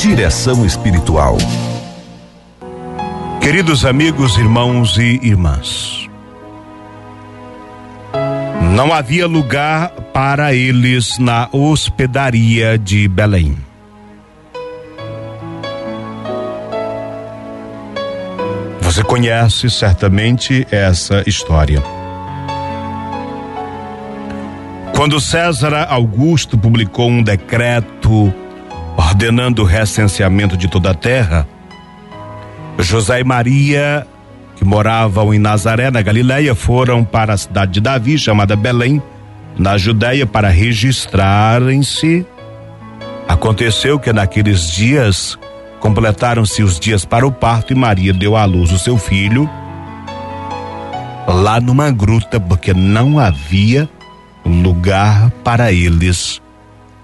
Direção espiritual. Queridos amigos, irmãos e irmãs, não havia lugar para eles na hospedaria de Belém. Você conhece certamente essa história. Quando César Augusto publicou um decreto ordenando o recenseamento de toda a terra, José e Maria, que moravam em Nazaré, na Galileia, foram para a cidade de Davi, chamada Belém, na Judéia, para registrarem-se. Aconteceu que naqueles dias Completaram-se os dias para o parto e Maria deu à luz o seu filho lá numa gruta, porque não havia lugar para eles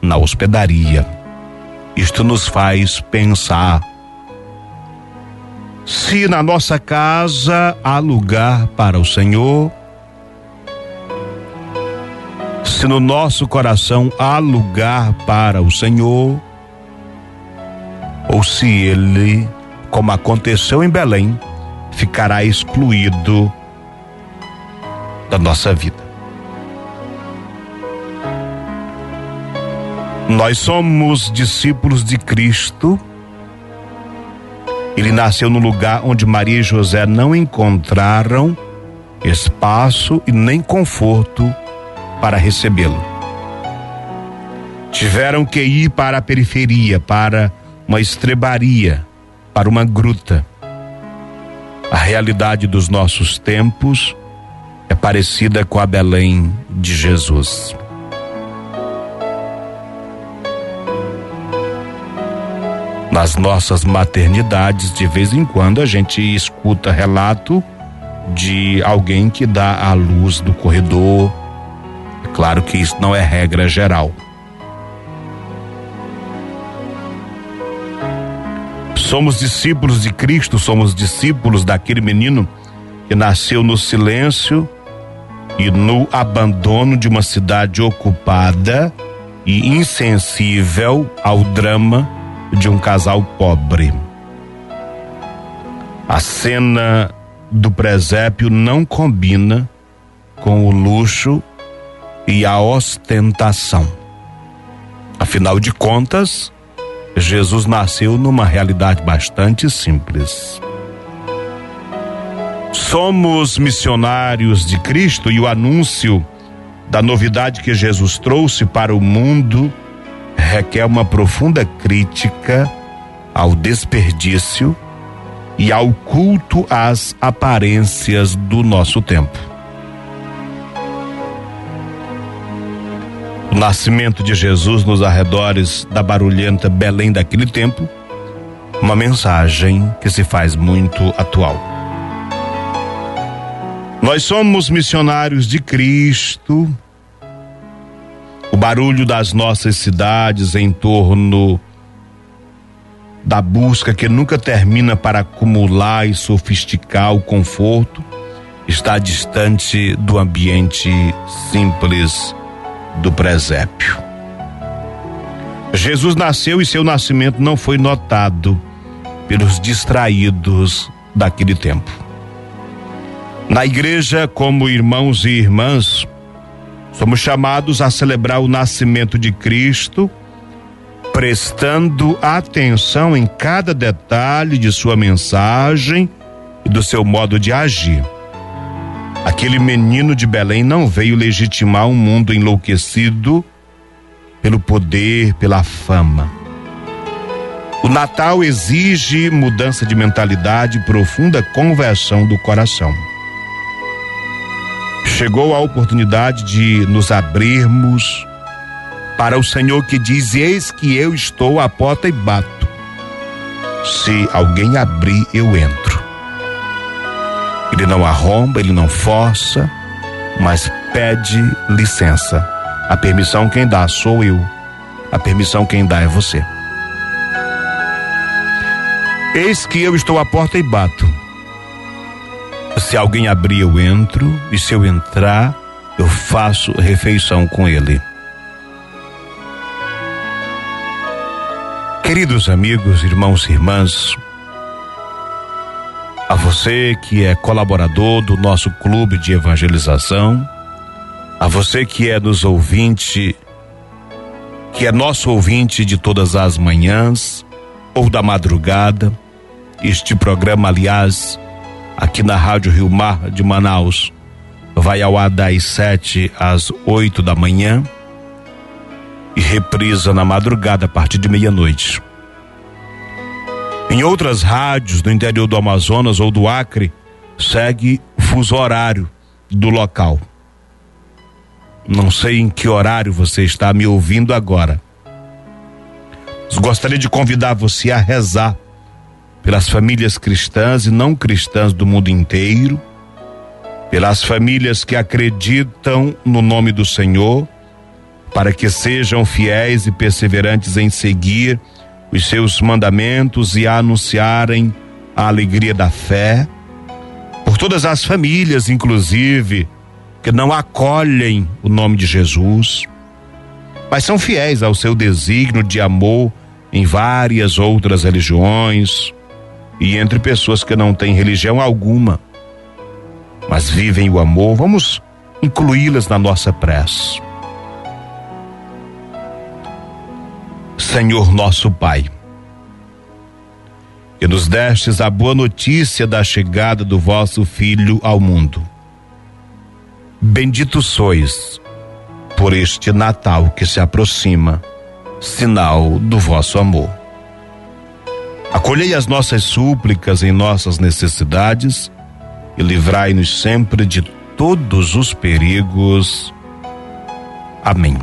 na hospedaria. Isto nos faz pensar se na nossa casa há lugar para o Senhor, se no nosso coração há lugar para o Senhor, ou se ele, como aconteceu em Belém, ficará excluído da nossa vida. Nós somos discípulos de Cristo. Ele nasceu no lugar onde Maria e José não encontraram espaço e nem conforto para recebê-lo. Tiveram que ir para a periferia, para uma estrebaria, para uma gruta. A realidade dos nossos tempos é parecida com a Belém de Jesus. Nas nossas maternidades, de vez em quando, a gente escuta relato de alguém que dá a luz do corredor. É claro que isso não é regra geral. Somos discípulos de Cristo, somos discípulos daquele menino que nasceu no silêncio e no abandono de uma cidade ocupada e insensível ao drama de um casal pobre. A cena do presépio não combina com o luxo e a ostentação. Afinal de contas, Jesus nasceu numa realidade bastante simples. Somos missionários de Cristo e o anúncio da novidade que Jesus trouxe para o mundo requer uma profunda crítica ao desperdício e ao culto às aparências do nosso tempo. o nascimento de Jesus nos arredores da barulhenta Belém daquele tempo, uma mensagem que se faz muito atual. Nós somos missionários de Cristo. O barulho das nossas cidades em torno da busca que nunca termina para acumular e sofisticar o conforto está distante do ambiente simples do presépio. Jesus nasceu e seu nascimento não foi notado pelos distraídos daquele tempo. Na igreja, como irmãos e irmãs, somos chamados a celebrar o nascimento de Cristo, prestando atenção em cada detalhe de sua mensagem e do seu modo de agir. Aquele menino de Belém não veio legitimar um mundo enlouquecido pelo poder, pela fama. O Natal exige mudança de mentalidade, profunda conversão do coração. Chegou a oportunidade de nos abrirmos para o Senhor que diz: Eis que eu estou à porta e bato. Se alguém abrir, eu entro. Ele não arromba, ele não força, mas pede licença. A permissão quem dá sou eu. A permissão quem dá é você. Eis que eu estou à porta e bato. Se alguém abrir, eu entro, e se eu entrar, eu faço refeição com ele. Queridos amigos, irmãos e irmãs, a você que é colaborador do nosso clube de evangelização, a você que é nos ouvinte, que é nosso ouvinte de todas as manhãs ou da madrugada, este programa, aliás, aqui na Rádio Rio Mar de Manaus, vai ao ar das sete às oito da manhã e reprisa na madrugada a partir de meia-noite. Em outras rádios do interior do Amazonas ou do Acre, segue fuso horário do local. Não sei em que horário você está me ouvindo agora. Gostaria de convidar você a rezar pelas famílias cristãs e não cristãs do mundo inteiro, pelas famílias que acreditam no nome do Senhor, para que sejam fiéis e perseverantes em seguir os seus mandamentos e a anunciarem a alegria da fé, por todas as famílias, inclusive, que não acolhem o nome de Jesus, mas são fiéis ao seu desígnio de amor em várias outras religiões e entre pessoas que não têm religião alguma, mas vivem o amor, vamos incluí-las na nossa prece. Senhor nosso Pai, que nos destes a boa notícia da chegada do vosso Filho ao mundo. Bendito sois por este Natal que se aproxima, sinal do vosso amor. Acolhei as nossas súplicas em nossas necessidades e livrai-nos sempre de todos os perigos. Amém.